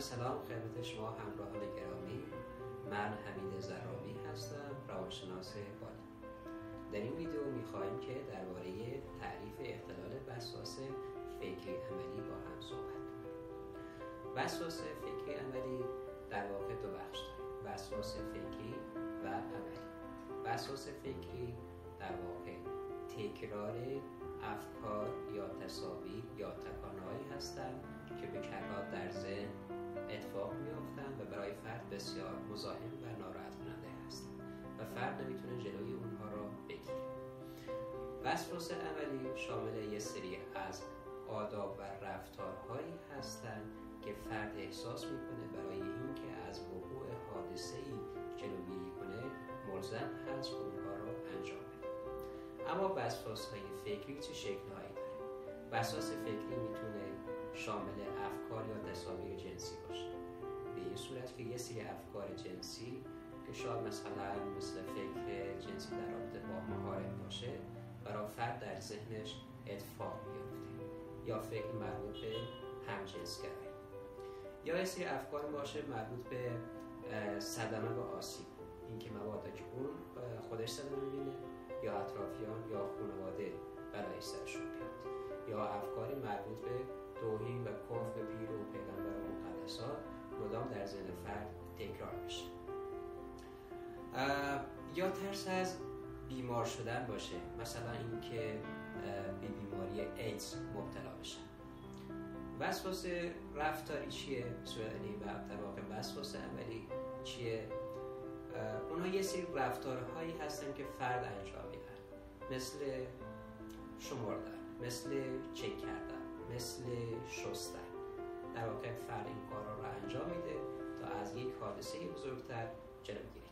سلام خدمت شما همراهان گرامی. من حمید زرابی هستم روانشناس بالی در این ویدیو می‌خواهیم که درباره تعریف اختلال وسواس فکری عملی با هم صحبت کنیم. وسواس فکری عملی در واقع دو بخش داره. وسواس فکری و عملی. وسواس فکری در واقع تکرار افکار یا تصاویر یا تکانهایی هستند که به کرات در ذهن اتفاق میافتند و برای فرد بسیار مزاحم و ناراحت کننده هستند و فرد نمی‌تونه جلوی اونها را بگیره. وسواس عملی شامل یه سری از آداب و رفتارهایی هستند که فرد احساس می‌کنه برای اینکه از وقوع حادثه ای جلوگیری کنه ملزم هست اونها را انجام بده. اما وسواس های فکری چه شکل هایی داره؟ وسواس فکری می‌تونه شامل افکار یا تصاویر یه سری افکار جنسی که شاید مثلا مثل فکر جنسی در رابطه با مهارت باشه برای فرد در ذهنش اتفاق میفته یا فکر مربوط به همجنسگرایی. یا یه سری افکار باشه مربوط به صدمه و آسیب. اینکه مبادا که اون خودش صدمه می‌بینه یا اطرافیان یا خانواده برای سرشون بیاد یا افکاری مربوط به توهین و ذهن فرد تکرار بشه. یا ترس از بیمار شدن باشه. مثلا اینکه به بیماری ایدز مبتلا بشه وسواس رفتاری چیه؟ سوالی و در واقع وسواس عملی چیه؟ اونها یه سری رفتارهایی هستن که فرد انجام میدن. مثل شمردن مثل چک کردن مثل شستن. در واقع فرد این کار را انجام میده. حادثه بزرگتر جلوگیری